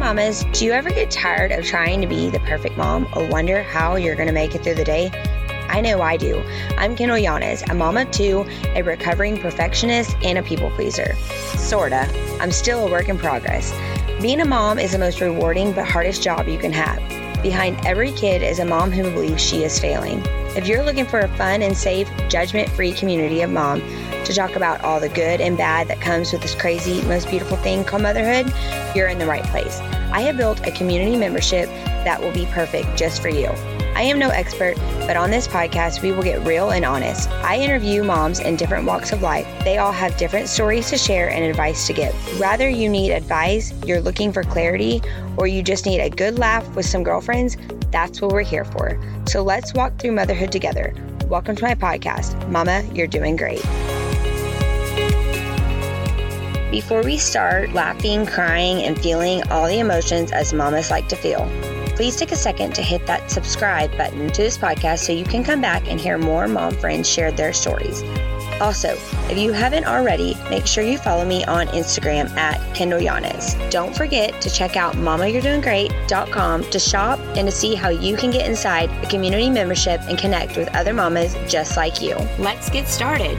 mamas, do you ever get tired of trying to be the perfect mom or wonder how you're going to make it through the day? I know I do. I'm Kendahl Yanez, a mom of two, a recovering perfectionist, and a people pleaser. Sorta. I'm still a work in progress. Being a mom is the most rewarding but hardest job you can have. Behind every kid is a mom who believes she is failing. If you're looking for a fun and safe, judgment free community of mom to talk about all the good and bad that comes with this crazy, most beautiful thing called motherhood, you're in the right place. I have built a community membership that will be perfect just for you. I am no expert, but on this podcast, we will get real and honest. I interview moms in different walks of life. They all have different stories to share and advice to give. Whether you need advice, you're looking for clarity, or you just need a good laugh with some girlfriends, that's what we're here for. So let's walk through motherhood together. Welcome to my podcast, Mama, You're Doing Great. Before we start laughing, crying, and feeling all the emotions as mamas like to feel, please take a second to hit that subscribe button to this podcast so you can come back and hear more mom friends share their stories. Also, if you haven't already, make sure you follow me on Instagram at Kendahl Yanez. Don't forget to check out mamayouredoinggreat.com to shop and to see how you can get inside a community membership and connect with other mamas just like you. Let's get started.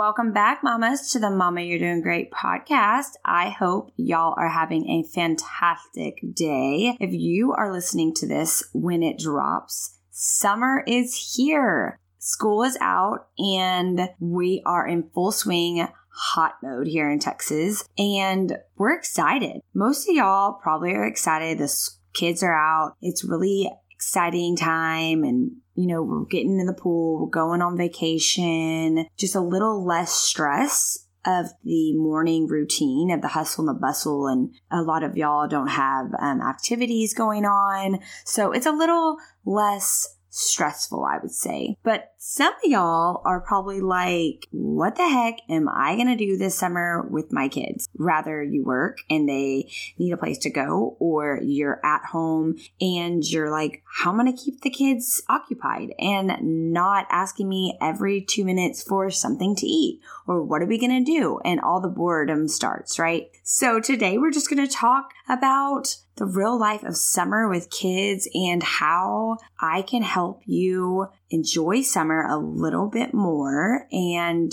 Welcome back, mamas, to the Mama You're Doing Great podcast. I hope y'all are having a fantastic day. If you are listening to this when it drops, summer is here. School is out and we are in full swing hot mode here in Texas and we're excited. Most of y'all probably are excited. The kids are out. It's really exciting time and you know, getting in the pool, going on vacation, just a little less stress of the morning routine of the hustle and the bustle. And a lot of y'all don't have um, activities going on. So it's a little less stressful, I would say. But some of y'all are probably like, what the heck am I going to do this summer with my kids? Rather you work and they need a place to go or you're at home and you're like, how am I going to keep the kids occupied and not asking me every two minutes for something to eat or what are we going to do? And all the boredom starts, right? So today we're just going to talk about the real life of summer with kids and how I can help you enjoy summer a little bit more and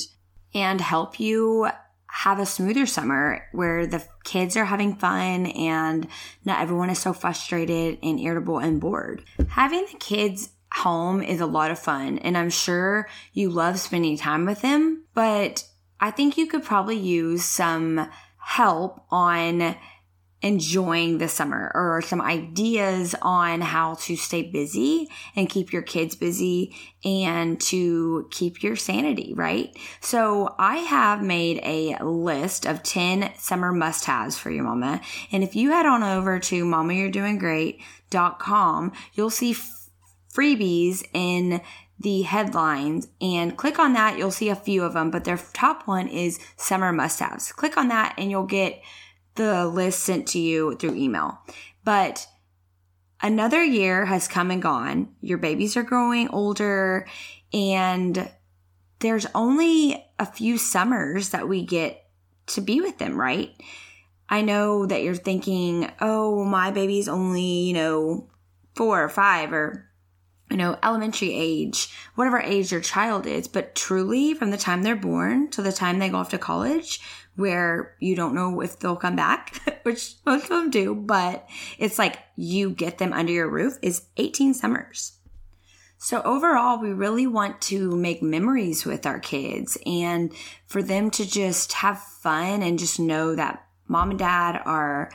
and help you have a smoother summer where the kids are having fun and not everyone is so frustrated and irritable and bored. Having the kids home is a lot of fun and I'm sure you love spending time with them, but I think you could probably use some help on enjoying the summer or some ideas on how to stay busy and keep your kids busy and to keep your sanity, right? So I have made a list of 10 summer must haves for your mama. And if you head on over to mamayouredoinggreat.com, you'll see freebies in the headlines and click on that. You'll see a few of them, but their top one is summer must haves. Click on that and you'll get the list sent to you through email. But another year has come and gone. Your babies are growing older and there's only a few summers that we get to be with them, right? I know that you're thinking, oh, my baby's only, you know, four or five or you know, elementary age, whatever age your child is, but truly from the time they're born to the time they go off to college, where you don't know if they'll come back, which most of them do, but it's like you get them under your roof is 18 summers. So overall, we really want to make memories with our kids and for them to just have fun and just know that mom and dad are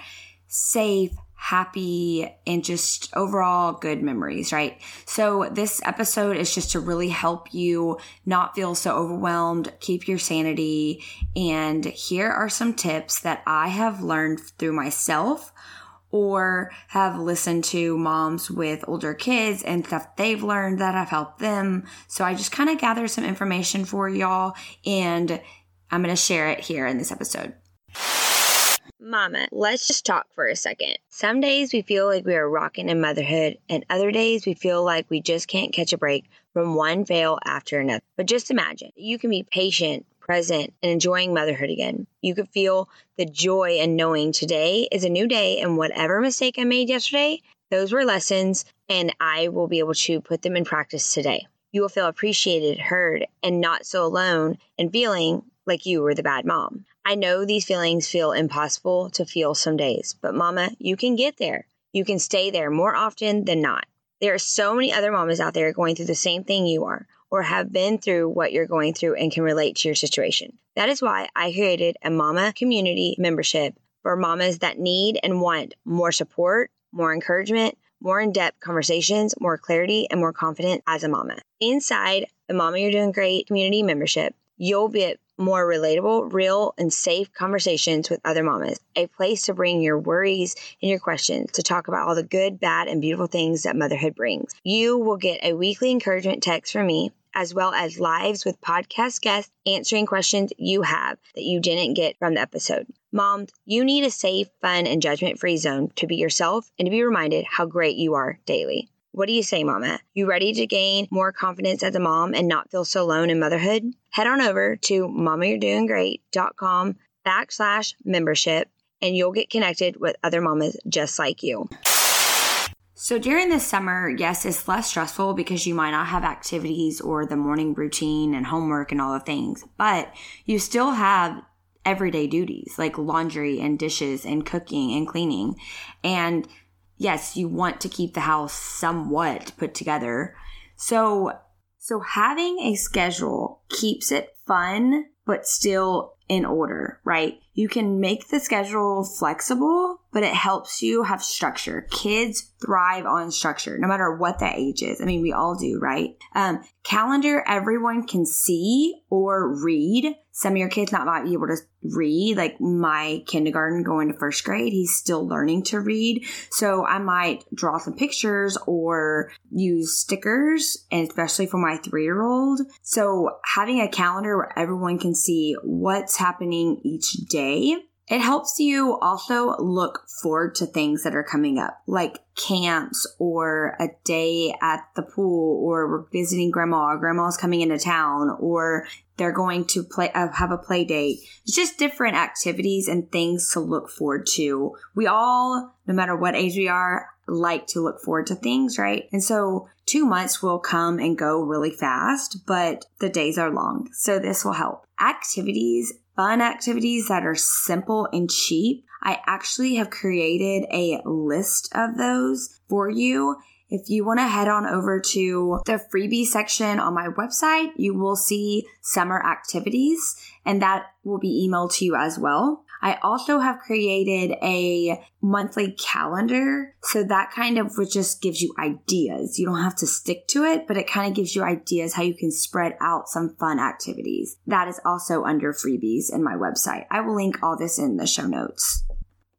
safe, happy, and just overall good memories, right? So, this episode is just to really help you not feel so overwhelmed, keep your sanity. And here are some tips that I have learned through myself or have listened to moms with older kids and stuff they've learned that have helped them. So, I just kind of gathered some information for y'all and I'm going to share it here in this episode. Mama, let's just talk for a second. Some days we feel like we are rocking in motherhood, and other days we feel like we just can't catch a break from one fail after another. But just imagine you can be patient, present, and enjoying motherhood again. You could feel the joy in knowing today is a new day, and whatever mistake I made yesterday, those were lessons, and I will be able to put them in practice today. You will feel appreciated, heard, and not so alone and feeling like you were the bad mom. I know these feelings feel impossible to feel some days, but mama, you can get there. You can stay there more often than not. There are so many other mamas out there going through the same thing you are, or have been through what you're going through and can relate to your situation. That is why I created a mama community membership for mamas that need and want more support, more encouragement, more in depth conversations, more clarity, and more confidence as a mama. Inside the Mama You're Doing Great community membership, you'll get more relatable, real, and safe conversations with other mamas. A place to bring your worries and your questions to talk about all the good, bad, and beautiful things that motherhood brings. You will get a weekly encouragement text from me as well as lives with podcast guests answering questions you have that you didn't get from the episode. Moms, you need a safe, fun, and judgment free zone to be yourself and to be reminded how great you are daily. What do you say, Mama? You ready to gain more confidence as a mom and not feel so alone in motherhood? Head on over to mamayouredoinggreat.com backslash membership and you'll get connected with other mamas just like you. So during the summer, yes, it's less stressful because you might not have activities or the morning routine and homework and all the things, but you still have everyday duties like laundry and dishes and cooking and cleaning. And yes, you want to keep the house somewhat put together. So, so having a schedule keeps it fun, but still in order, right? You can make the schedule flexible, but it helps you have structure. Kids thrive on structure, no matter what that age is. I mean, we all do, right? Um, calendar, everyone can see or read. Some of your kids not might be able to read. Like my kindergarten going to first grade, he's still learning to read. So I might draw some pictures or use stickers, and especially for my three year old. So having a calendar where everyone can see what's happening each day. It helps you also look forward to things that are coming up, like camps or a day at the pool, or we're visiting grandma, grandma's coming into town, or they're going to play uh, have a play date. It's just different activities and things to look forward to. We all, no matter what age we are, like to look forward to things, right? And so two months will come and go really fast, but the days are long. So this will help. Activities fun activities that are simple and cheap. I actually have created a list of those for you. If you want to head on over to the freebie section on my website, you will see summer activities and that will be emailed to you as well. I also have created a monthly calendar. So that kind of just gives you ideas. You don't have to stick to it, but it kind of gives you ideas how you can spread out some fun activities. That is also under freebies in my website. I will link all this in the show notes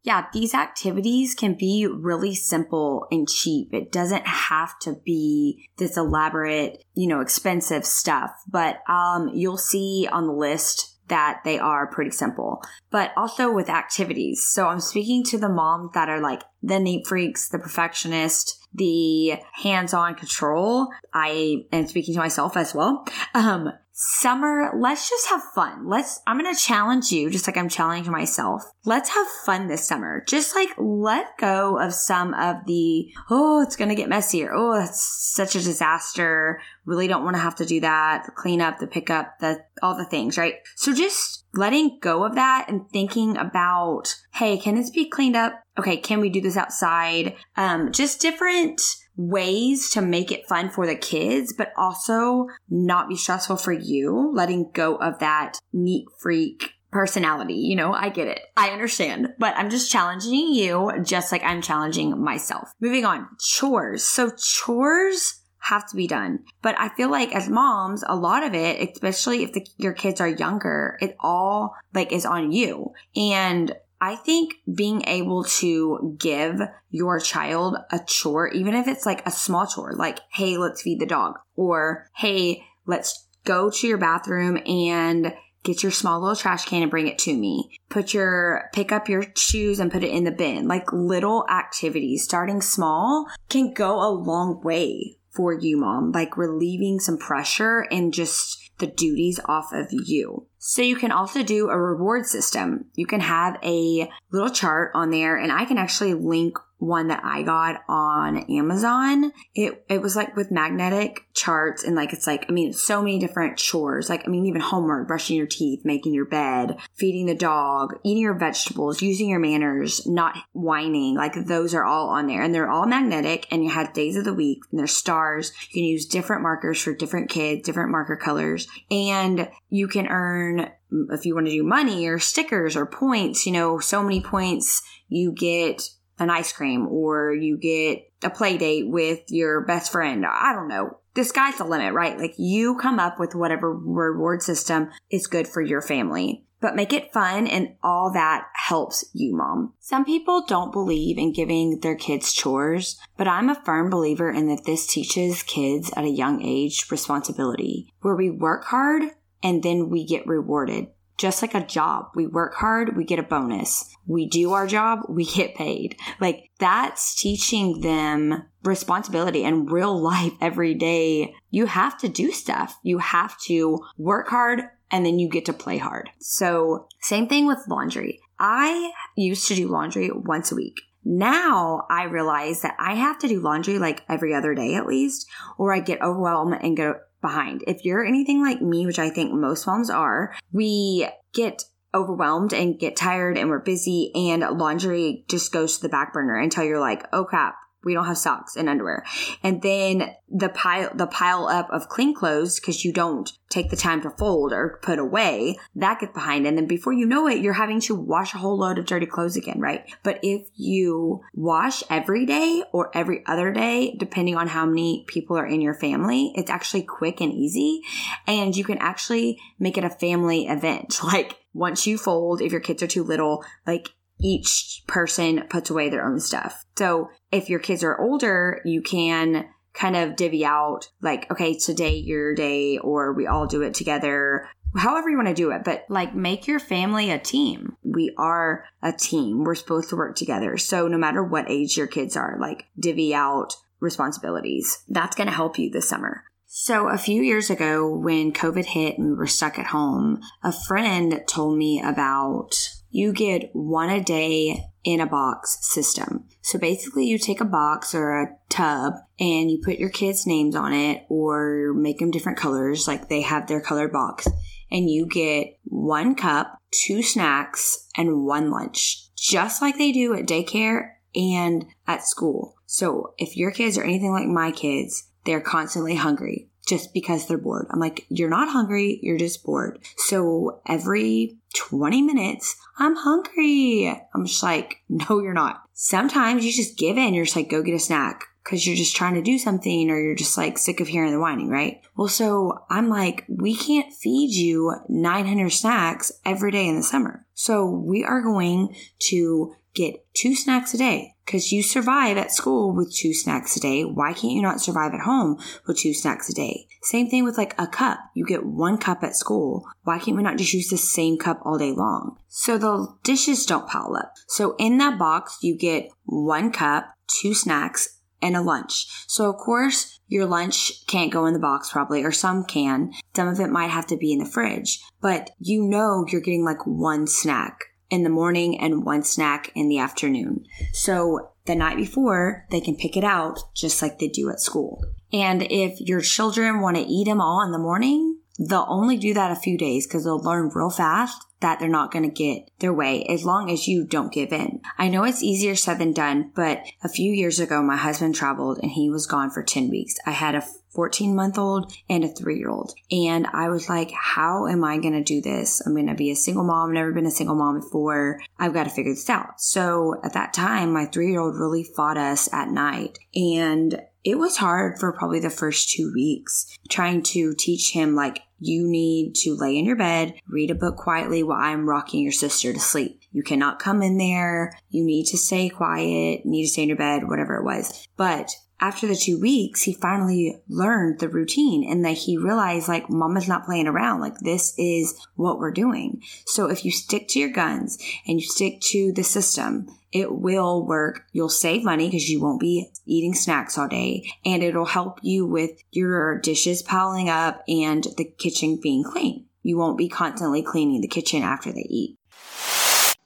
yeah, these activities can be really simple and cheap. It doesn't have to be this elaborate, you know, expensive stuff, but um, you'll see on the list that they are pretty simple, but also with activities. So I'm speaking to the moms that are like the neat freaks, the perfectionist, the hands-on control. I am speaking to myself as well. Um, summer, let's just have fun. Let's, I'm going to challenge you just like I'm challenging myself. Let's have fun this summer. Just like let go of some of the, oh, it's going to get messier. oh, that's such a disaster. Really don't want to have to do that. The cleanup, the pickup, the, all the things, right? So just letting go of that and thinking about, hey, can this be cleaned up? Okay. Can we do this outside? Um, just different, ways to make it fun for the kids, but also not be stressful for you, letting go of that neat freak personality. You know, I get it. I understand, but I'm just challenging you just like I'm challenging myself. Moving on, chores. So chores have to be done. But I feel like as moms, a lot of it, especially if the, your kids are younger, it all like is on you. And I think being able to give your child a chore, even if it's like a small chore, like, hey, let's feed the dog, or hey, let's go to your bathroom and get your small little trash can and bring it to me. Put your, pick up your shoes and put it in the bin. Like little activities, starting small can go a long way for you, mom, like relieving some pressure and just the duties off of you. So you can also do a reward system. You can have a little chart on there and I can actually link one that I got on Amazon. It it was like with magnetic charts and like it's like I mean so many different chores. Like I mean even homework, brushing your teeth, making your bed, feeding the dog, eating your vegetables, using your manners, not whining. Like those are all on there and they're all magnetic and you have days of the week and there's stars. You can use different markers for different kids, different marker colors and you can earn if you want to do money or stickers or points, you know, so many points you get an ice cream or you get a play date with your best friend. I don't know. The sky's the limit, right? Like you come up with whatever reward system is good for your family, but make it fun and all that helps you, mom. Some people don't believe in giving their kids chores, but I'm a firm believer in that this teaches kids at a young age responsibility where we work hard and then we get rewarded just like a job. We work hard, we get a bonus. We do our job, we get paid. Like that's teaching them responsibility and real life every day. You have to do stuff. You have to work hard and then you get to play hard. So same thing with laundry. I used to do laundry once a week. Now I realize that I have to do laundry like every other day at least, or I get overwhelmed and go behind. If you're anything like me, which I think most moms are, we get overwhelmed and get tired and we're busy and laundry just goes to the back burner until you're like, oh crap, we don't have socks and underwear. And then the pile, the pile up of clean clothes because you don't take the time to fold or put away, that gets behind. And then before you know it, you're having to wash a whole load of dirty clothes again, right? But if you wash every day or every other day, depending on how many people are in your family, it's actually quick and easy. And you can actually make it a family event. Like once you fold, if your kids are too little, like each person puts away their own stuff. So if your kids are older, you can kind of divvy out like, okay, today your day, or we all do it together. However you want to do it, but like make your family a team. We are a team. We're supposed to work together. So no matter what age your kids are, like divvy out responsibilities. That's going to help you this summer. So, a few years ago, when COVID hit and we were stuck at home, a friend told me about you get one a day in a box system. So basically you take a box or a tub and you put your kids' names on it or make them different colors like they have their colored box and you get one cup, two snacks and one lunch, just like they do at daycare and at school. So if your kids are anything like my kids, they're constantly hungry just because they're bored. I'm like, you're not hungry, you're just bored. So every 20 minutes, I'm hungry. I'm just like, no, you're not. Sometimes you just give in. You're just like, go get a snack because you're just trying to do something or you're just like sick of hearing the whining, right? Well, so I'm like, we can't feed you 900 snacks every day in the summer. So we are going to get two snacks a day because you survive at school with two snacks a day. Why can't you not survive at home with two snacks a day? Same thing with like a cup. You get one cup at school. Why can't we not just use the same cup all day long? So the dishes don't pile up. So in that box, you get one cup, two snacks, and a lunch. So of course, your lunch can't go in the box probably, or some can. Some of it might have to be in the fridge, but you know you're getting like one snack in the morning and one snack in the afternoon. So the night before, they can pick it out just like they do at school. And if your children want to eat them all in the morning, they'll only do that a few days because they'll learn real fast that they're not going to get their way as long as you don't give in. I know it's easier said than done, but a few years ago, my husband traveled and he was gone for 10 weeks. I had a 14 month old and a three year old. And I was like, how am I going to do this? I'm going to be a single mom, never been a single mom before. I've got to figure this out. So at that time, my three year old really fought us at night. And it was hard for probably the first two weeks trying to teach him like you need to lay in your bed, read a book quietly while I'm rocking your sister to sleep. You cannot come in there. You need to stay quiet, need to stay in your bed, whatever it was. But after the two weeks, he finally learned the routine and that he realized like mama's not playing around. Like this is what we're doing. So if you stick to your guns and you stick to the system, it will work. You'll save money because you won't be eating snacks all day and it'll help you with your dishes piling up and the kitchen being clean. You won't be constantly cleaning the kitchen after they eat.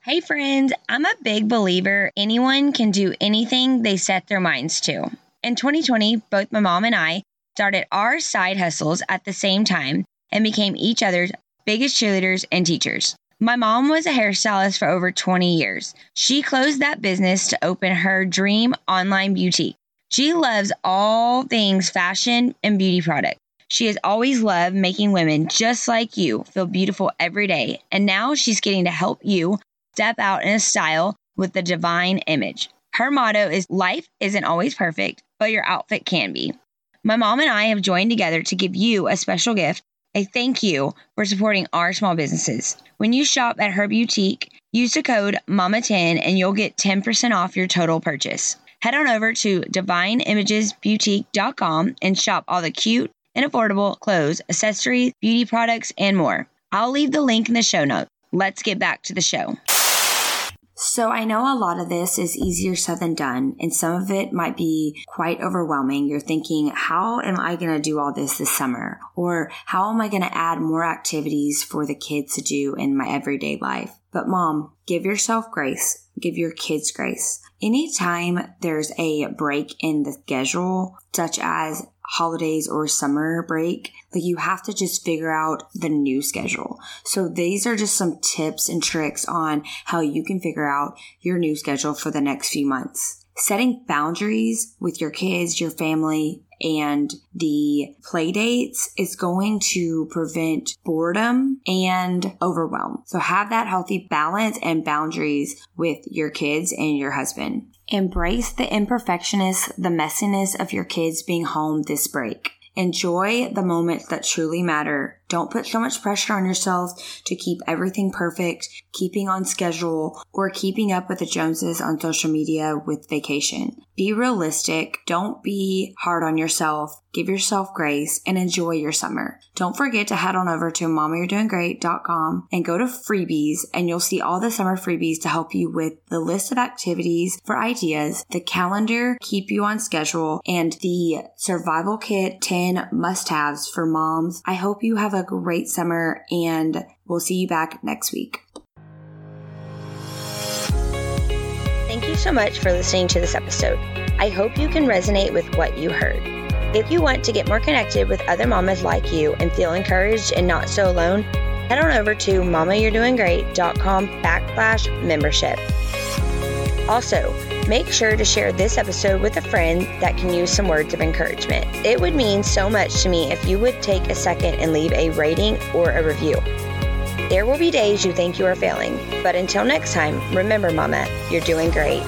Hey, friends, I'm a big believer anyone can do anything they set their minds to. In 2020, both my mom and I started our side hustles at the same time and became each other's biggest cheerleaders and teachers. My mom was a hairstylist for over 20 years. She closed that business to open her dream online boutique. She loves all things fashion and beauty products. She has always loved making women just like you feel beautiful every day, and now she's getting to help you step out in a style with the divine image. Her motto is Life isn't always perfect, but your outfit can be. My mom and I have joined together to give you a special gift a thank you for supporting our small businesses. When you shop at her boutique, use the code MAMA10 and you'll get 10% off your total purchase. Head on over to divineimagesboutique.com and shop all the cute and affordable clothes, accessories, beauty products, and more. I'll leave the link in the show notes. Let's get back to the show. So I know a lot of this is easier said than done, and some of it might be quite overwhelming. You're thinking, how am I going to do all this this summer? Or how am I going to add more activities for the kids to do in my everyday life? But mom, give yourself grace. Give your kids grace. Anytime there's a break in the schedule, such as holidays or summer break, like you have to just figure out the new schedule. So these are just some tips and tricks on how you can figure out your new schedule for the next few months. Setting boundaries with your kids, your family, and the play dates is going to prevent boredom and overwhelm. So have that healthy balance and boundaries with your kids and your husband. Embrace the imperfectionist, the messiness of your kids being home this break. Enjoy the moments that truly matter don't put so much pressure on yourself to keep everything perfect, keeping on schedule, or keeping up with the Joneses on social media with vacation. Be realistic. Don't be hard on yourself. Give yourself grace and enjoy your summer. Don't forget to head on over to mamayouredoinggreat.com and go to freebies and you'll see all the summer freebies to help you with the list of activities for ideas, the calendar, keep you on schedule, and the survival kit 10 must haves for moms. I hope you have a great summer and we'll see you back next week. Thank you so much for listening to this episode. I hope you can resonate with what you heard. If you want to get more connected with other mamas like you and feel encouraged and not so alone, head on over to mamayouredoinggreat.com backslash membership. Also, make sure to share this episode with a friend that can use some words of encouragement. It would mean so much to me if you would take a second and leave a rating or a review. There will be days you think you are failing, but until next time, remember, Mama, you're doing great.